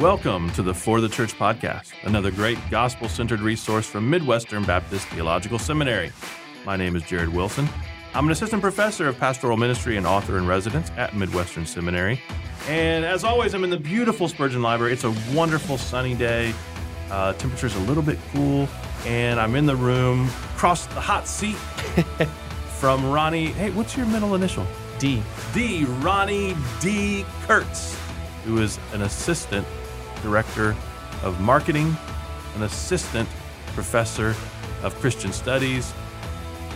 Welcome to the For the Church podcast, another great gospel centered resource from Midwestern Baptist Theological Seminary. My name is Jared Wilson. I'm an assistant professor of pastoral ministry and author in residence at Midwestern Seminary. And as always, I'm in the beautiful Spurgeon Library. It's a wonderful sunny day. Uh, temperature's a little bit cool, and I'm in the room across the hot seat from Ronni. Hey, what's your middle initial? D. D. Ronni D. Kurtz, who is an assistant director of marketing, an assistant professor of Christian studies,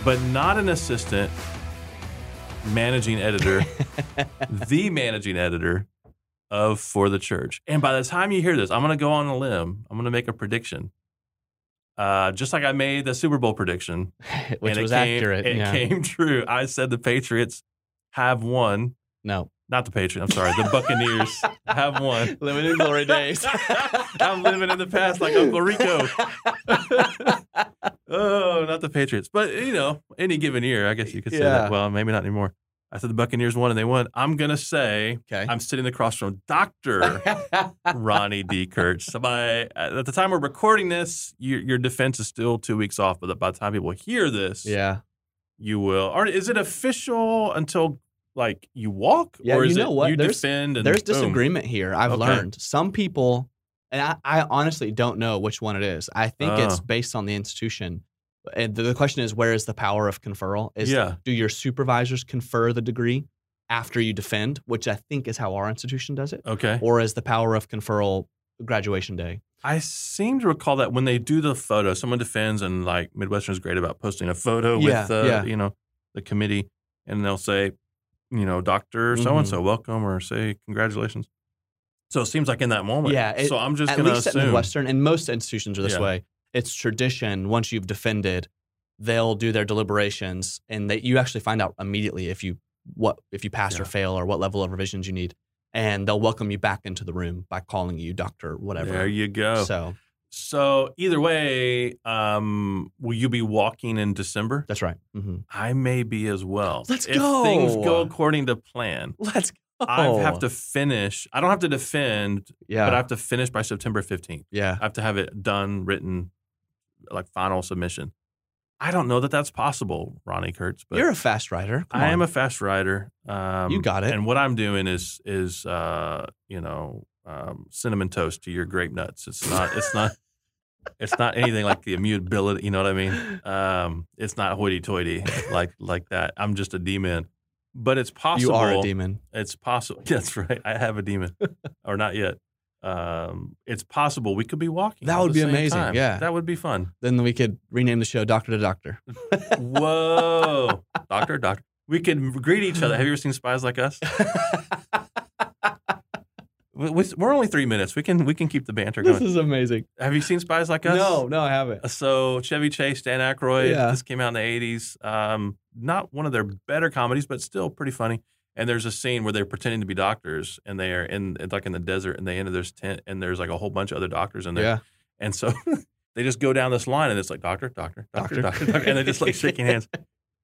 but not an assistant managing editor, the managing editor of For the Church. And by the time you hear this, I'm going to go on a limb. I'm going to make a prediction. Uh, just like I made the Super Bowl prediction, Which and it was came- accurate. It yeah. came true. I said the Patriots have won. No. Not the Patriots. I'm sorry. The Buccaneers have won. Living in glory days. I'm living in the past like Uncle Rico. oh, not the Patriots. But, you know, any given year, I guess you could say Yeah. that. Well, maybe not anymore. I said the Buccaneers won and they won. I'm going to say okay. I'm sitting across from Dr. Ronni D. Kurtz. So by, uh, at the time we're recording this, your, your defense is still two weeks off. But by the time people hear this, yeah. you will. Or is it official until like you walk? Yeah, or you is know it what? you There's- defend and There's boom? disagreement here. I've Okay. learned some people, and I, I honestly don't know which one it is. I think it's Oh. based on the institution. And the, the question is, where is the power of conferral? Is Yeah. do your supervisors confer the degree after you defend, which I think is how our institution does it, Okay. or is the power of conferral graduation day? I seem to recall that when they do the photo, someone defends, and like Midwestern is great about posting a photo Yeah, with, uh, yeah. you know, the committee, and they'll say, you know, Doctor so and so, welcome, or say congratulations. So it seems like in that moment. Yeah, it- so I'm just at going to least at assume. Midwestern, and most institutions are this Yeah. way. It's tradition. Once you've defended, they'll do their deliberations, and that you actually find out immediately if you what if you pass or fail or what level of revisions you need, and they'll welcome you back into the room by calling you doctor, whatever. There you go. So, So either way, um, will you be walking in December? that's right. hmm I may be as well. Let's if things go. go according to plan. Let's go. I have to finish. I don't have to defend, Yeah. but I have to finish by September 15th. yeah. I have to have it done, written, like final submission. I don't know that that's possible, Ronni Kurtz, but You're a fast writer. Come I am a fast writer. Um, You got it. And what I'm doing is is uh, you know um, cinnamon toast to your grape nuts. It's not. It's not. It's not anything like the immutability. You know what I mean? Um, it's not hoity-toity like like that. I'm just a demon. But it's possible. You are a demon. It's possible. That's right. I have a demon, or not yet. Um, it's possible we could be walking. That would be amazing, time. yeah. that would be fun. Then we could rename the show Doctor to Doctor. Whoa, doctor, doctor. We could greet each other. Have you ever seen Spies Like Us? We- we- We're only three minutes. We can we can keep the banter this is amazing. Have you seen Spies Like Us? No, no, I haven't. So Chevy Chase, Dan Aykroyd. Yeah. This came out in the '80s. Um, not one of their better comedies, but still pretty funny. And there's a scene where they're pretending to be doctors, and they are in it's like in the desert, and they enter this tent, and there's like a whole bunch of other doctors in there. Yeah. And so they just go down this line, and it's like doctor, doctor, doctor, Doctor. doctor, doctor, and they're just like shaking hands,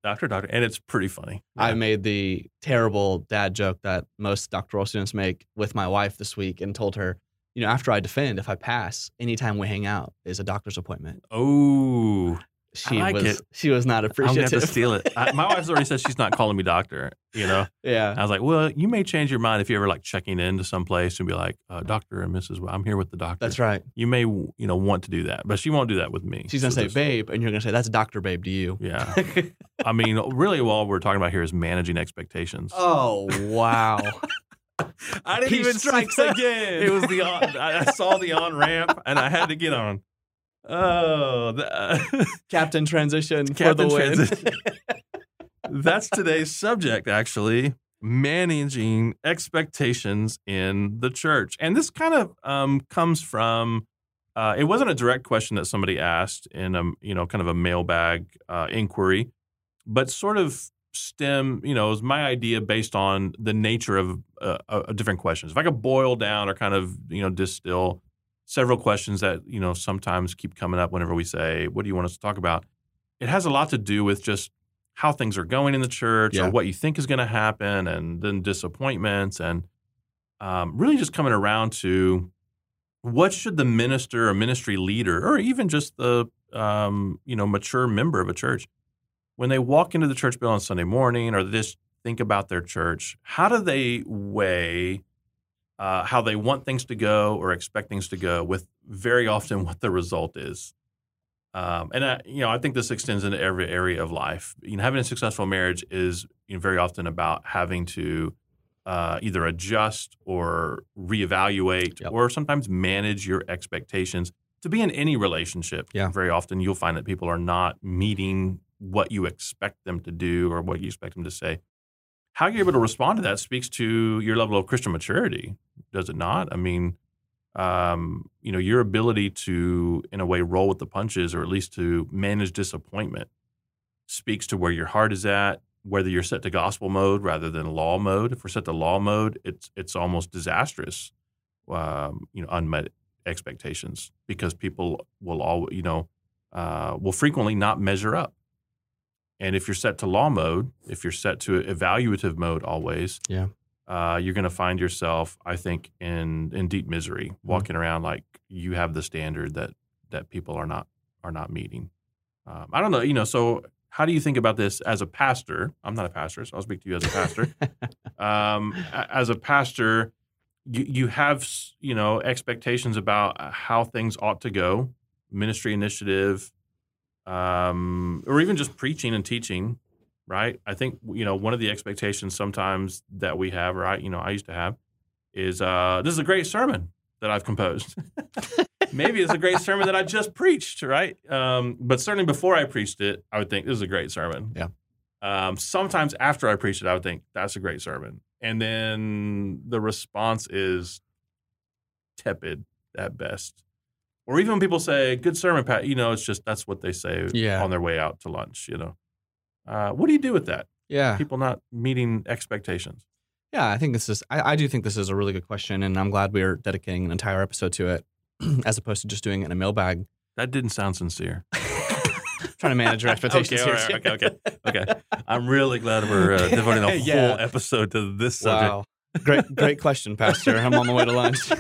doctor, doctor, and it's pretty funny. I made the terrible dad joke that most doctoral students make with my wife this week and told her, you know, after I defend, if I pass, anytime we hang out is a doctor's appointment. Oh, She like was it. she was not I'm gonna have to steal it. I, my wife's already said she's not calling me doctor. You know, yeah. I was like, well, you may change your mind if you're ever like checking into some place and be like, uh, Doctor and Mrs. I'm here with the doctor. That's right. You may, you know, want to do that, but she won't do that with me. She's gonna So say babe, and you're gonna say that's Doctor Babe to you. Yeah. I mean, really, all we're talking about here is managing expectations. oh wow. I didn't he strikes say- again. It was the on, I I saw the on ramp and I had to get on. Oh, the, Captain transition for Captain the win. that's today's subject, actually. Managing expectations in the church, and this kind of um, comes from. Uh, it wasn't a direct question that somebody asked in a you know kind of a mailbag uh, inquiry, but sort of stem you know is my idea based on the nature of uh, uh, different questions. If I could boil down or kind of you know distill several questions that you know sometimes keep coming up whenever we say, "What do you want us to talk about?" It has a lot to do with just how things are going in the church Yeah. or what you think is going to happen, and then disappointments, and um, really just coming around to what should the minister or ministry leader, or even just the um, you know mature member of a church, when they walk into the church building on Sunday morning, or just think about their church, how do they weigh uh, how they want things to go or expect things to go with very often what the result is? Um, and I, you know, I think this extends into every area of life. You know, having a successful marriage is you know, very often about having to uh, either adjust or reevaluate, Yep. or sometimes manage your expectations. To be in any relationship, Yeah. very often you'll find that people are not meeting what you expect them to do or what you expect them to say. How you're able to respond to that speaks to your level of Christian maturity, does it not? I mean, um, you know, your ability to, in a way, roll with the punches, or at least to manage disappointment, speaks to where your heart is at. Whether you're set to gospel mode rather than law mode. If we're set to law mode, it's it's almost disastrous. Um, you know, unmet expectations because people will all you know uh, will frequently not measure up. And if you're set to law mode, if you're set to evaluative mode always, Yeah. Uh, you're going to find yourself, I think, in in deep misery, walking around like you have the standard that that people are not are not meeting. Um, I don't know, you know. So, how do you think about this as a pastor? I'm not a pastor, so I'll speak to you as a pastor. um, as a pastor, you you have you know expectations about how things ought to go, ministry initiative, um, or even just preaching and teaching. Right? I think you know one of the expectations sometimes that we have, or I you know I used to have, is uh, this is a great sermon that I've composed. Maybe it's a great sermon that I just preached, right? Um, but certainly before I preached it, I would think this is a great sermon. Yeah. Um, sometimes after I preached it, I would think that's a great sermon, and then the response is tepid at best. Or even when people say "good sermon," Pat, you know, it's just that's what they say Yeah. on their way out to lunch. You know, uh, what do you do with that? Yeah. People not meeting expectations. Yeah, I think this is. I, I do think this is a really good question, and I'm glad we're dedicating an entire episode to it, as opposed to just doing it in a mailbag. That didn't sound sincere. Trying to manage your expectations Okay, here. right, okay, okay, okay. I'm really glad we're uh, devoting a Yeah. whole episode to this subject. Wow. Great, great question, Pastor. I'm on my way to lunch.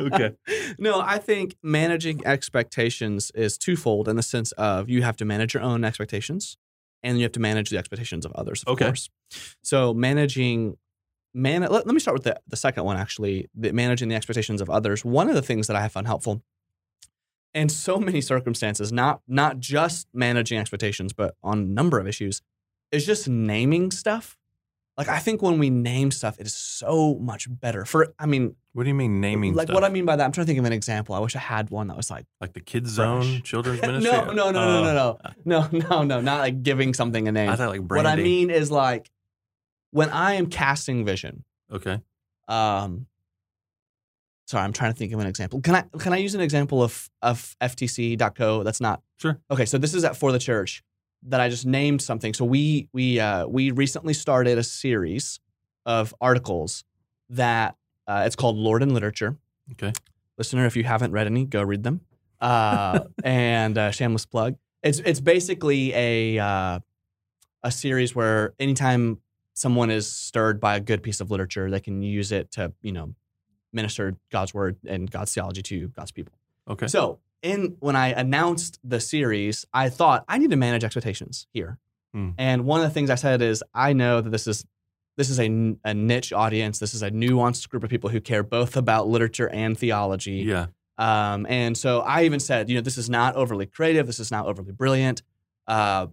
Okay. No, I think managing expectations is twofold in the sense of you have to manage your own expectations and you have to manage the expectations of others, of Okay. course. So managing man let, let me start with the, the second one actually, the managing the expectations of others. One of the things that I have found helpful in so many circumstances, not not just managing expectations, but on a number of issues, is just naming stuff. Like I think when we name stuff, it is so much better. For I mean, What do you mean naming like stuff? what I mean by that, I'm trying to think of an example. I wish I had one that was like like the kids Fresh. zone children's ministry? no, no, no, no, no, Oh, no, no, no, no, not like giving something a name. I thought like what. I mean is like when I am casting vision. Okay. Um, sorry, I'm trying to think of an example. Can I can I use an example of of FTC.co? That's not Sure. Okay, so this is at for the church that I just named something. So we we uh, we recently started a series of articles that uh, it's called Lord and Literature. Okay. listener, if you haven't read any, go read them. Uh, and uh, shameless plug. It's it's basically a uh, a series where anytime someone is stirred by a good piece of literature, they can use it to you know minister God's word and God's theology to God's people. Okay. So in when I announced the series, I thought I need to manage expectations here. Hmm. And one of the things I said is I know that this is this is a, a niche audience. This is a nuanced group of people who care both about literature and theology. yeah. Um, and so I even said, you know, this is not overly creative. This is not overly brilliant, uh,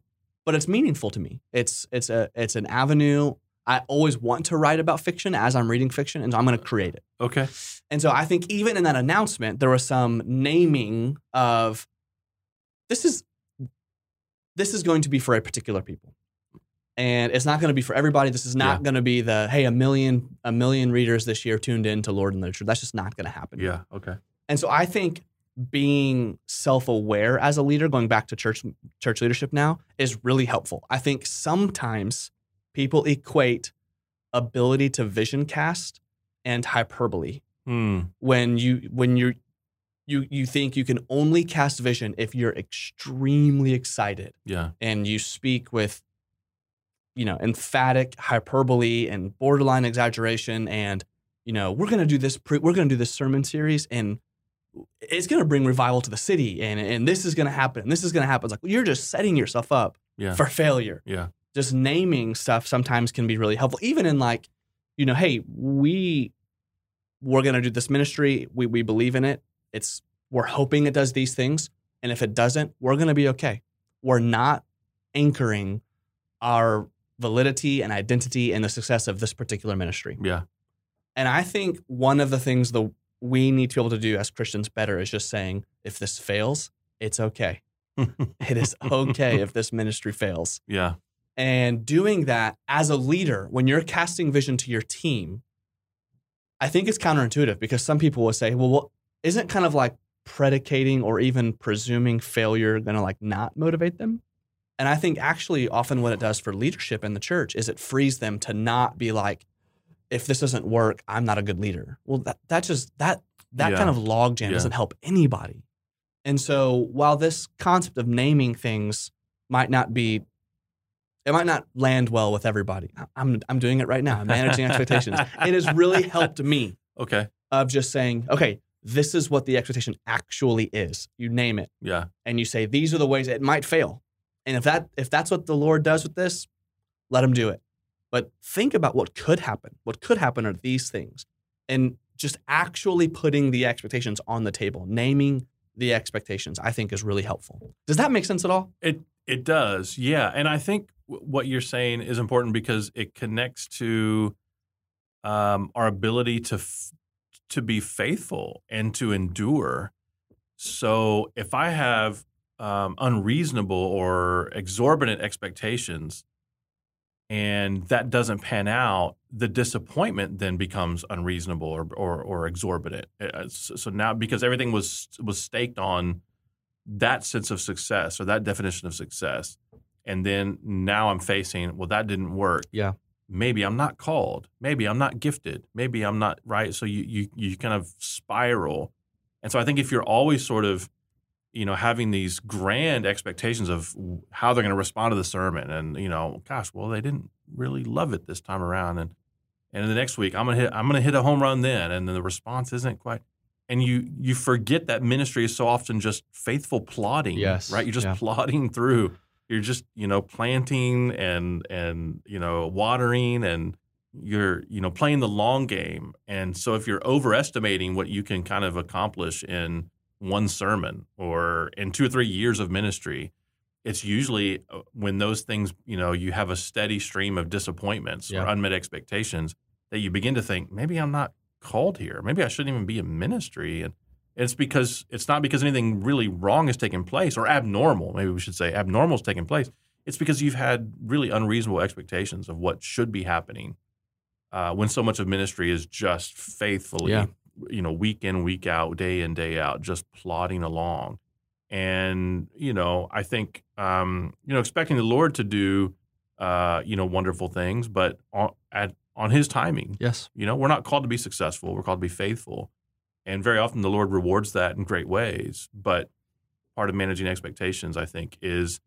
but it's meaningful to me. It's it's a it's an avenue. I always want to write about fiction as I'm reading fiction, and so I'm going to create it. Okay. And so I think even in that announcement, there was some naming of this is this is going to be for a particular people. And it's not going to be for everybody. This is not Yeah. going to be the hey, a million a million readers this year tuned in to Lord and Literature. That's just not going to happen. Yeah. Okay. And so I think being self-aware as a leader, going back to church church leadership now, is really helpful. I think sometimes people equate ability to vision cast and hyperbole Hmm. when you when you're you you think you can only cast vision if you're extremely excited Yeah. and you speak with you know emphatic hyperbole and borderline exaggeration and you know, we're going to do this, pre- we're going to do this sermon series and it's going to bring revival to the city and, and this is going to happen. And this is going to happen. It's like, you're just setting yourself up Yeah. for failure. Yeah. Just naming stuff sometimes can be really helpful. Even in like, you know, hey, we, we're going to do this ministry. We, we believe in it. It's, we're hoping it does these things. And if it doesn't, we're going to be okay. We're not anchoring our validity and identity in the success of this particular ministry. Yeah. And I think one of the things that we need to be able to do as Christians better is just saying, if this fails, it's okay. It is okay if this ministry fails. yeah. And doing that as a leader, when you're casting vision to your team, I think it's counterintuitive because some people will say, well, well isn't kind of like predicating or even presuming failure going to like not motivate them? And I think actually often what it does for leadership in the church is it frees them to not be like, if this doesn't work, I'm not a good leader. Well, that that just that that Yeah. kind of logjam Yeah. doesn't help anybody. And so while this concept of naming things might not be it might not land well with everybody. I'm I'm doing it right now. I'm managing expectations. It has really helped me Okay. of just saying, okay, this is what the expectation actually is. You name it Yeah. and you say these are the ways it might fail. And if that if that's what the Lord does with this, let him do it. But think about what could happen. What could happen are these things. And just actually putting the expectations on the table, naming the expectations, I think is really helpful. Does that make sense at all? It it does, yeah. And I think what you're saying is important because it connects to um, our ability to f- to be faithful and to endure. So if I have um, unreasonable or exorbitant expectations, and that doesn't pan out, the disappointment then becomes unreasonable or or, or exorbitant. Uh, So so now because everything was was staked on that sense of success or that definition of success. And then now I'm facing, well, that didn't work. Yeah. Maybe I'm not called. Maybe I'm not gifted. Maybe I'm not right. So you you you kind of spiral. And so I think if you're always sort of, you know, having these grand expectations of how they're going to respond to the sermon, and you know, gosh, well, they didn't really love it this time around, and and the next week I'm gonna hit I'm gonna hit a home run then, and then the response isn't quite and you you forget that ministry is so often just faithful plodding Yes, right you're just yeah. plodding through you're just you know planting and and you know watering and you're you know playing the long game and so if you're overestimating what you can kind of accomplish in one sermon or in two or three years of ministry it's usually uh, when those things you know you have a steady stream of disappointments or unmet expectations that you begin to think maybe i'm not called here. Maybe I shouldn't even be in ministry. And it's because it's not because anything really wrong has taken place or abnormal. Maybe we should say abnormal has taken place. It's because you've had really unreasonable expectations of what should be happening. Uh, when so much of ministry is just faithfully, Yeah. you know, week in, week out, day in, day out, just plodding along. And you know, I think um, you know, expecting the Lord to do, uh, you know, wonderful things, but on, at on His timing. Yes. You know, we're not called to be successful. We're called to be faithful. And very often the Lord rewards that in great ways. But part of managing expectations, I think, is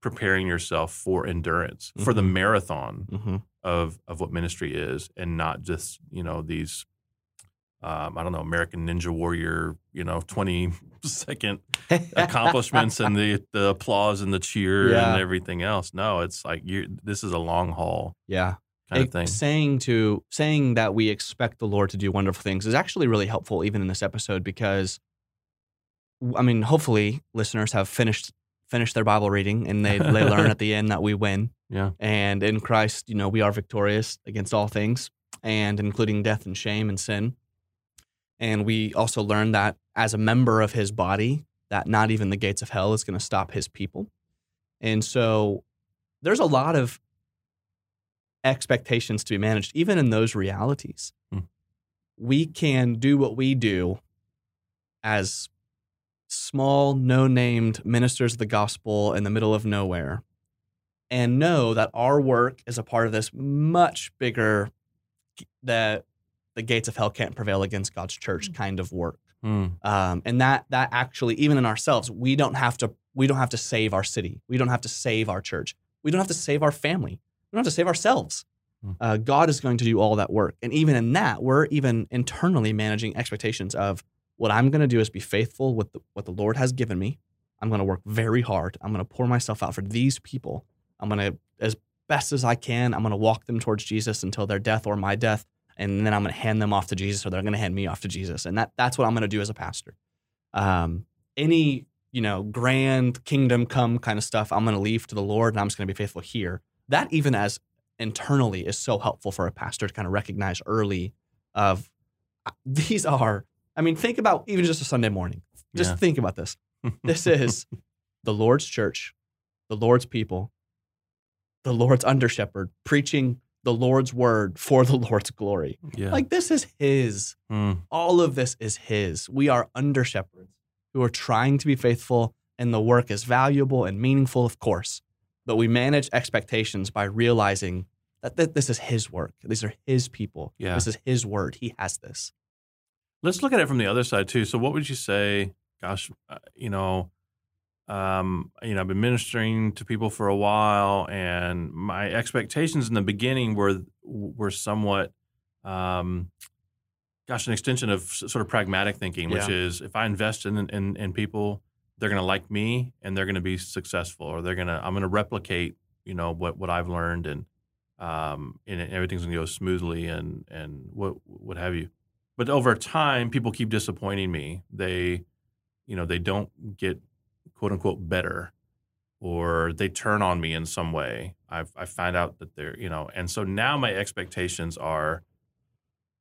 preparing yourself for endurance, for the Mhm. marathon Mm-hmm. of of what ministry is, and not just, you know, these um, I don't know, American Ninja Warrior, you know, 20 second accomplishments and the, the applause and the cheer Yeah. and everything else. No, it's like you this is a long haul yeah. Kind of thing. Saying to saying that we expect the Lord to do wonderful things is actually really helpful, even in this episode, because I mean, hopefully, listeners have finished finished their Bible reading and they they learn at the end that we win, Yeah. and in Christ, you know, we are victorious against all things, and including death and shame and sin. And we also learn that as a member of His body, that not even the gates of hell is going to stop His people. And so, there's a lot of expectations to be managed, even in those realities. Hmm. We can do what we do as small, no named ministers of the gospel in the middle of nowhere and know that our work is a part of this much bigger that the gates of hell can't prevail against God's church kind of work Hmm. um, and that that actually even in ourselves we don't have to we don't have to save our city we don't have to save our church we don't have to save our family we don't have to save ourselves Hmm. Uh, God is going to do all that work. And even in that, we're even internally managing expectations of what I'm going to do is be faithful with the, what the Lord has given me. I'm going to work very hard. I'm going to pour myself out for these people. I'm going to, as best as I can, I'm going to walk them towards Jesus until their death or my death. And then I'm going to hand them off to Jesus or they're going to hand me off to Jesus. And that, that's what I'm going to do as a pastor. Um, any, you know, grand kingdom come kind of stuff, I'm going to leave to the Lord and I'm just going to be faithful here. That even as internally is so helpful for a pastor to kind of recognize early of uh, these are I mean, think about even just a Sunday morning. Just Yeah. think about this. This is the Lord's church, the Lord's people, the Lord's under shepherd preaching the Lord's word for the Lord's glory. Yeah. Like this is his. Hmm. All of this is his. We are under shepherds who are trying to be faithful, and the work is valuable and meaningful, of course. But we manage expectations by realizing that th- this is his work. These are his people. Yeah. This is his word. He has this. Let's look at it from the other side too. So, what would you say? Gosh, uh, you know, um, you know, I've been ministering to people for a while, and my expectations in the beginning were were somewhat, um, gosh, an extension of sort of pragmatic thinking, which Yeah. is if I invest in in, in people, they're going to like me, and they're going to be successful, or they're going to I'm going to replicate, you know, what what I've learned, and um, and everything's going to go smoothly, and and what what have you. But over time people keep disappointing me. They you know they don't get quote unquote better or they turn on me in some way. I've, i find out that they're you know and so now my expectations are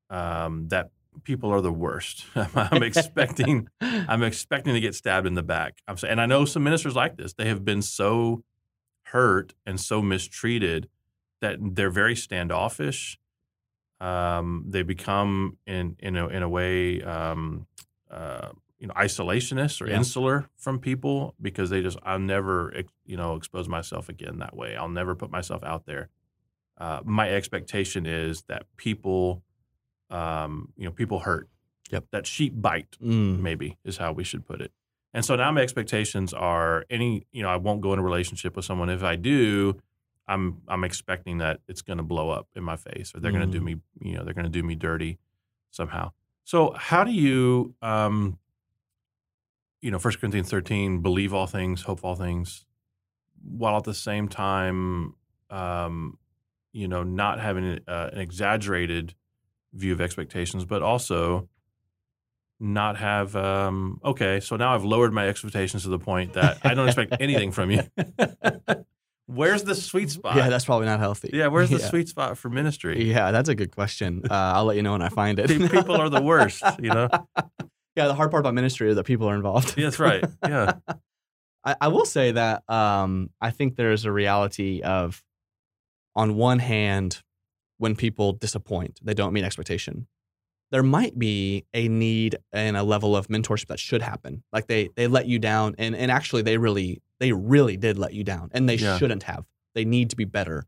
um, that people are the worst i'm expecting i'm expecting to get stabbed in the back i'm saying and i know some ministers like this they have been so hurt and so mistreated that they're very standoffish um, they become in in a, in a way um, uh, you know isolationist or Yeah. insular from people because they just I'll never you know expose myself again that way. I'll never put myself out there. Uh, my expectation is that people, um, you know, people hurt. Yep. That sheep bite Mm. maybe is how we should put it. And so now my expectations are any, you know, I won't go in a relationship with someone. If I do, I'm I'm expecting that it's going to blow up in my face, or they're going to do Mm. me, you know, they're going to do me dirty somehow. So how do you, um, you know, First Corinthians 13, believe all things, hope all things, while at the same time, um, you know, not having uh, an exaggerated view of expectations, but also not have um okay so now i've lowered my expectations to the point that i don't expect anything from you where's the sweet spot Yeah, that's probably not healthy. yeah where's the yeah. sweet spot for ministry Yeah, that's a good question. Uh, I'll let you know when I find it. People are the worst you know yeah, the hard part about ministry is that people are involved. yeah, that's right yeah I, I will say that um, I think there's a reality of, on one hand, when people disappoint, they don't meet expectation. There might be a need and a level of mentorship that should happen. Like they they let you down, and and actually they really they really did let you down, and they Yeah. shouldn't have. They need to be better,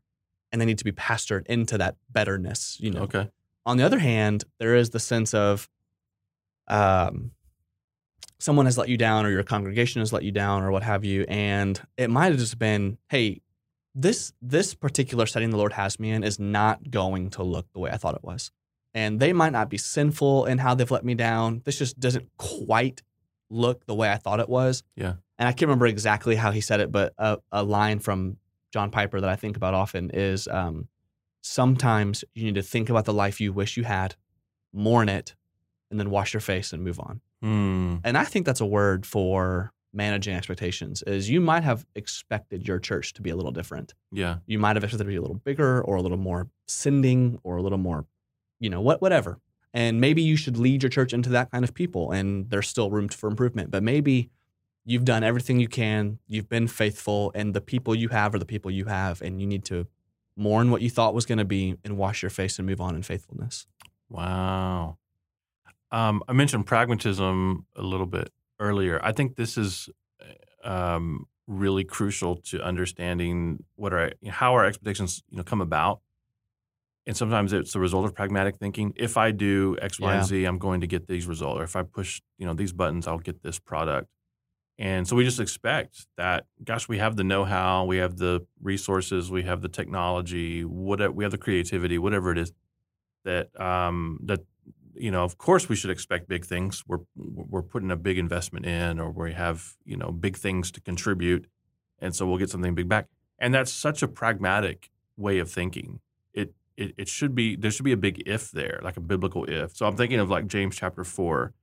and they need to be pastored into that betterness. You know, okay on the other hand, there is the sense of um, someone has let you down, or your congregation has let you down, or what have you, and it might have just been, hey, this this particular setting the Lord has me in is not going to look the way I thought it was, and they might not be sinful in how they've let me down. This just doesn't quite look the way I thought it was. Yeah. and I can't remember exactly how he said it, but a, a line from John Piper that I think about often is. Um, sometimes you need to think about the life you wish you had, mourn it, and then wash your face and move on. hmm. And I think that's a word for managing expectations is you might have expected your church to be a little different. yeah You might have expected it to be a little bigger or a little more sending or a little more, you know, what whatever. And maybe you should lead your church into that kind of people and there's still room for improvement. But maybe you've done everything you can, you've been faithful, and the people you have are the people you have, and you need to mourn what you thought was going to be and wash your face and move on in faithfulness. Wow. Um, I mentioned pragmatism a little bit earlier. I think this is um, really crucial to understanding what our how our expectations you know come about. And sometimes it's the result of pragmatic thinking. If I do x y and z i'm going to get these results. Or if I push you know these buttons, I'll get this product. And so we just expect that, gosh, we have the know-how, we have the resources, we have the technology, whatever, we have the creativity, whatever it is, that um, that you know, of course, we should expect big things. We're we're putting a big investment in, or we have you know big things to contribute, and so we'll get something big back. And that's such a pragmatic way of thinking. It it, it should be there should be a big if there, like a biblical if. So I'm thinking of like James chapter four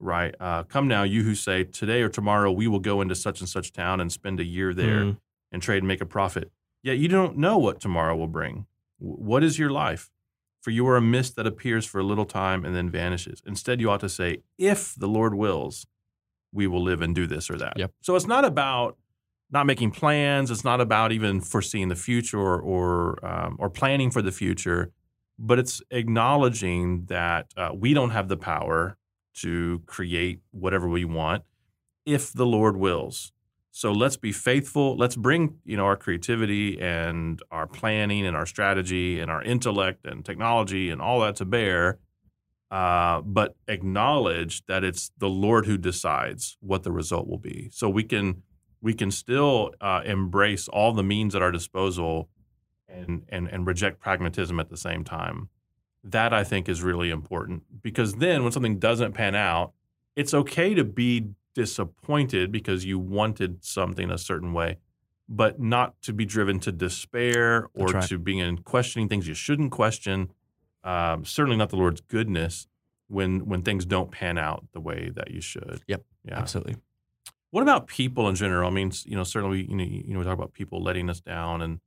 right? Uh, Come now, you who say, Today or tomorrow we will go into such and such town and spend a year there Mm. and trade and make a profit. Yet you don't know what tomorrow will bring. W- What is your life? For you are a mist that appears for a little time and then vanishes. Instead, you ought to say, If the Lord wills, we will live and do this or that. Yep. So it's not about not making plans. It's not about even foreseeing the future or or, um, or planning for the future, but it's acknowledging that uh, we don't have the power to create whatever we want if the Lord wills. So let's be faithful. Let's bring you know our creativity and our planning and our strategy and our intellect and technology and all that to bear, uh, but acknowledge that it's the Lord who decides what the result will be. So we can we can still uh, embrace all the means at our disposal and and and reject pragmatism at the same time. That I think is really important because then when something doesn't pan out, it's okay to be disappointed because you wanted something a certain way, but not to be driven to despair or right. to being in questioning things you shouldn't question. Um, certainly not the Lord's goodness when when things don't pan out the way that you should. Yep. Yeah. Absolutely. What about people in general? I mean, you know, certainly, you know, you know, we talk about people letting us down, and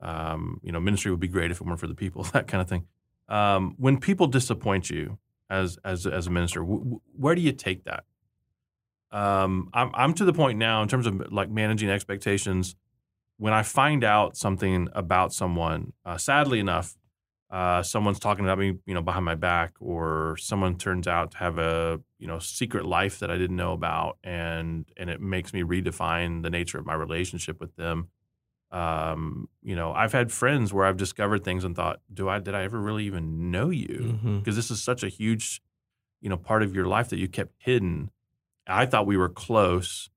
um, you know, ministry would be great if it weren't for the people, that kind of thing. Um, when people disappoint you as as as a minister, w- w- where do you take that? Um, I'm I'm to the point now in terms of like managing expectations. When I find out something about someone, uh, sadly enough, uh, someone's talking about me, you know, behind my back, or someone turns out to have a, you know, secret life that I didn't know about, and and it makes me redefine the nature of my relationship with them. Um, you know, I've had friends where I've discovered things and thought, do I did I ever really even know you? Because this is such a huge, you know, part of your life that you kept hidden. I thought we were close,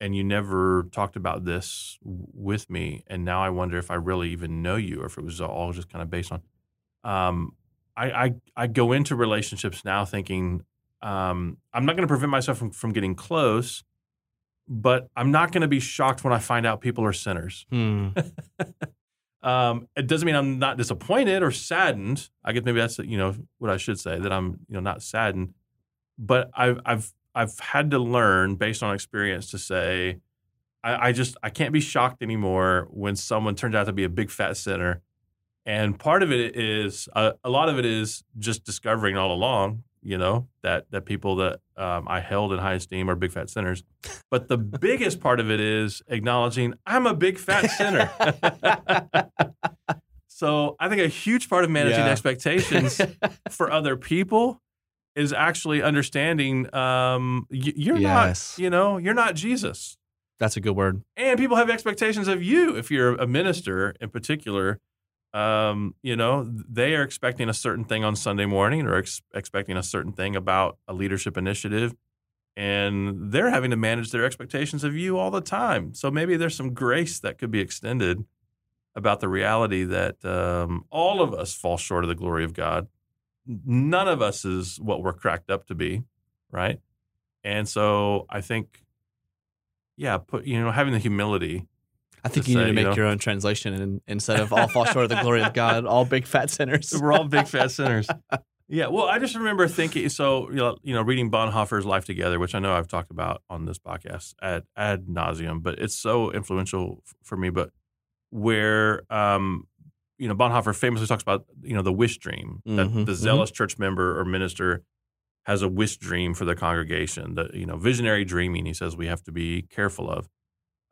and you never talked about this with me, and now I wonder if I really even know you, or if it was all just kind of based on um, I, I I go into relationships now thinking um, I'm not going to prevent myself from, from getting close, but I'm not going to be shocked when I find out people are sinners. Hmm. Um, it doesn't mean I'm not disappointed or saddened. I guess maybe that's you know what I should say that I'm you know not saddened, but I've I've I've had to learn based on experience to say I, I just I can't be shocked anymore when someone turns out to be a big fat sinner, and part of it is uh, a lot of it is just discovering all along you know that that people that um, I held in high esteem are big fat sinners, but the biggest part of it is acknowledging I'm a big fat sinner. So I think a huge part of managing Yeah. expectations for other people is actually understanding um, you're Yes. not, you know, you're not Jesus, That's a good word. and people have expectations of you. If you're a minister, in particular, um, you know, they are expecting a certain thing on Sunday morning, or ex- expecting a certain thing about a leadership initiative, and they're having to manage their expectations of you all the time. So maybe there's some grace that could be extended about the reality that um, all of us fall short of the glory of God. None of us is what we're cracked up to be, right? And so I think, yeah, put you know having the humility. I think To you need say, to you make know- your own translation and instead of all fall short of the glory of God, all big fat sinners. We're all big fat sinners. Yeah, well, I just remember thinking. So you know, you know, reading Bonhoeffer's Life Together, which I know I've talked about on this podcast ad ad nauseum, but it's so influential f- for me. But where um, you know, Bonhoeffer famously talks about you know the wish dream that Mhm, the mhm. zealous church member or minister has a wish dream for the congregation. The you know visionary dreaming. He says we have to be careful of.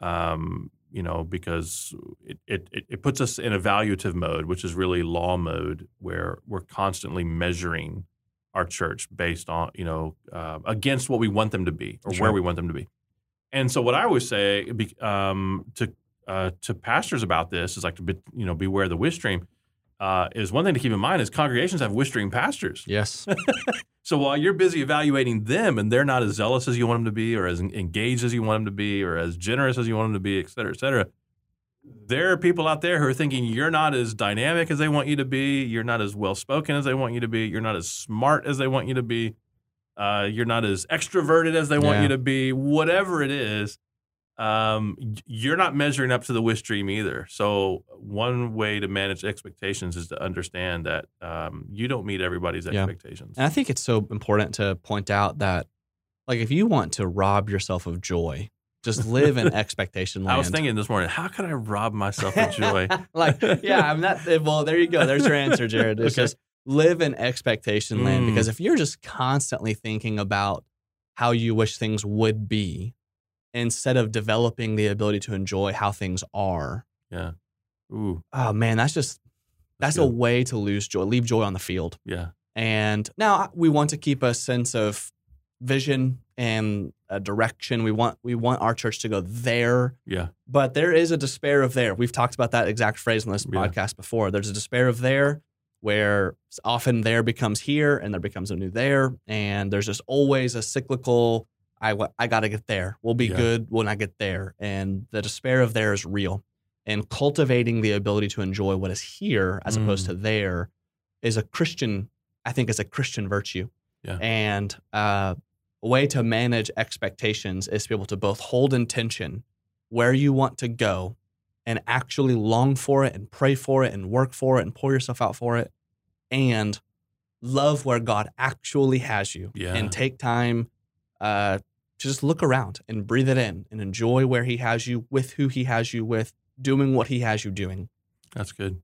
Um, you know, because it, it, it- it puts us in evaluative mode, which is really law mode, where we're constantly measuring our church based on, you know, uh, against what we want them to be or Sure. where we want them to be. And so, what I always say um, to uh, to pastors about this is like to be, you know beware the wish. Uh, is one thing to keep in mind is congregations have wish pastors. Yes. So while you're busy evaluating them and they're not as zealous as you want them to be, or as engaged as you want them to be, or as generous as you want them to be, et cetera, et cetera, there are people out there who are thinking you're not as dynamic as they want you to be, you're not as well spoken as they want you to be, you're not as smart as they want you to be, uh, you're not as extroverted as they want Yeah. you to be, whatever it is. Um, you're not measuring up to the wish dream either. So one way to manage expectations is to understand that um, you don't meet everybody's Yeah. expectations. And I think it's so important to point out that, like, if you want to rob yourself of joy, just live in expectation land. I was thinking this morning, how could I rob myself of joy? like, yeah, I'm not. Well, there you go. There's your answer, Jared. It's Okay. just live in expectation land Mm. because if you're just constantly thinking about how you wish things would be instead of developing the ability to enjoy how things are, yeah. Ooh, oh man, that's just that's a way to lose joy, leave joy on the field. yeah. And now we want to keep a sense of vision and a direction. We want we want our church to go there, Yeah. but there is a despair of there. We've talked about that exact phrase on this Yeah. podcast before. There's a despair of there where often there becomes here and there becomes a new there and there's just always a cyclical I I got to get there. We'll be Yeah. good when I get there and the despair of there is real. And cultivating the ability to enjoy what is here as opposed Mm. to there is a Christian I think is a Christian virtue. Yeah. And uh, a way to manage expectations is to be able to both hold intention where you want to go and actually long for it and pray for it and work for it and pour yourself out for it and love where God actually has you Yeah. and take time uh, to just look around and breathe it in and enjoy where he has you with who he has you with doing what he has you doing. That's good.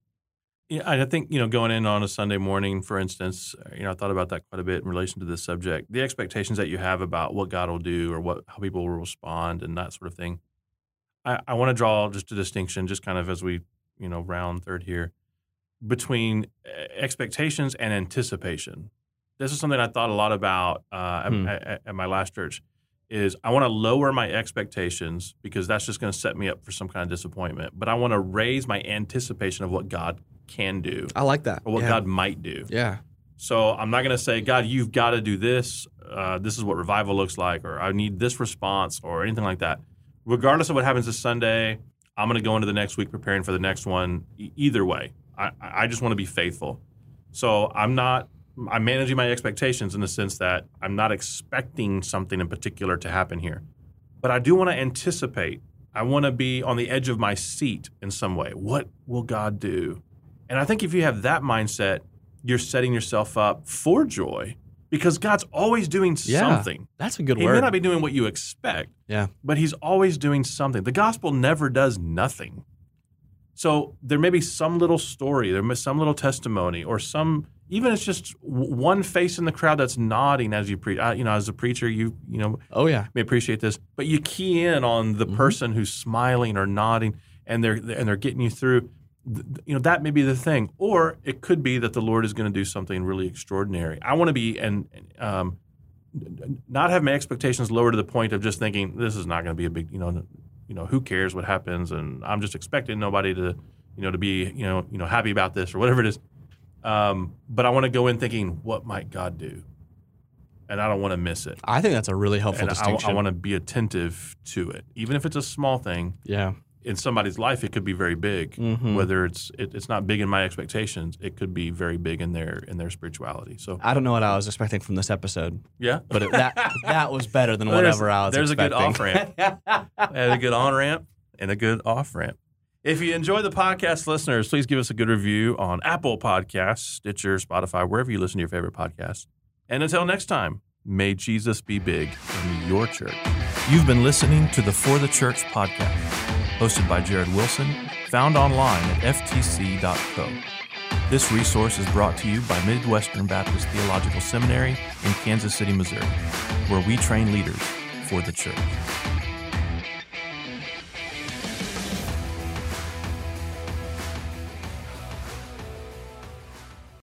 Yeah, I I think you know, going in on a Sunday morning, for instance, uh, you know, I thought about that quite a bit in relation to this subject. The expectations that you have about what God will do or what how people will respond and that sort of thing. I, I want to draw just a distinction, just kind of as we you know round third here, between uh, expectations and anticipation. This is something I thought a lot about uh, Hmm. at, at my last church. Is I want to lower my expectations because that's just going to set me up for some kind of disappointment. But I want to raise my anticipation of what God can do I like that. or what yeah. God might do. Yeah. So I'm not going to say, God, you've got to do this. Uh, this is what revival looks like, or I need this response, or anything like that. Regardless of what happens this Sunday, I'm going to go into the next week preparing for the next one. E- either way, I, I just want to be faithful. So I'm not. I'm managing my expectations in the sense that I'm not expecting something in particular to happen here, but I do want to anticipate. I want to be on the edge of my seat in some way. What will God do? And I think if you have that mindset, you're setting yourself up for joy because God's always doing Yeah. something. That's a good word. He word. may not be doing what you expect, Yeah. but He's always doing something. The gospel never does nothing. So there may be some little story, there may be some little testimony, or some even it's just w- one face in the crowd that's nodding as you preach. You know, as a preacher, you you know oh yeah. may appreciate this, but you key in on the Mhm. person who's smiling or nodding, and they're and they're getting you through. You know that may be the thing, or it could be that the Lord is going to do something really extraordinary. I want to be and um, not have my expectations lower to the point of just thinking this is not going to be a big, you know, you know, who cares what happens, and I'm just expecting nobody to, you know, to be, you know, you know, happy about this or whatever it is. Um, but I want to go in thinking, what might God do, and I don't want to miss it I think that's a really helpful and I, distinction. want to be attentive to it, even if it's a small thing yeah. In somebody's life. It could be very big. Mhm. Whether it's it, it's not big in my expectations, it could be very big in their in their spirituality. So I don't know what I was expecting from this episode, yeah, but it, that that was better than Well, there's- whatever I was there's a good off ramp, and a good on ramp and a good off ramp. If you enjoy the podcast, listeners, please give us a good review on Apple Podcasts, Stitcher, Spotify, wherever you listen to your favorite podcasts. And until next time, may Jesus be big in your church. You've been listening to the For the Church podcast, hosted by Jared Wilson, found online at ftc.co. This resource is brought to you by Midwestern Baptist Theological Seminary in Kansas City, Missouri, where we train leaders for the church.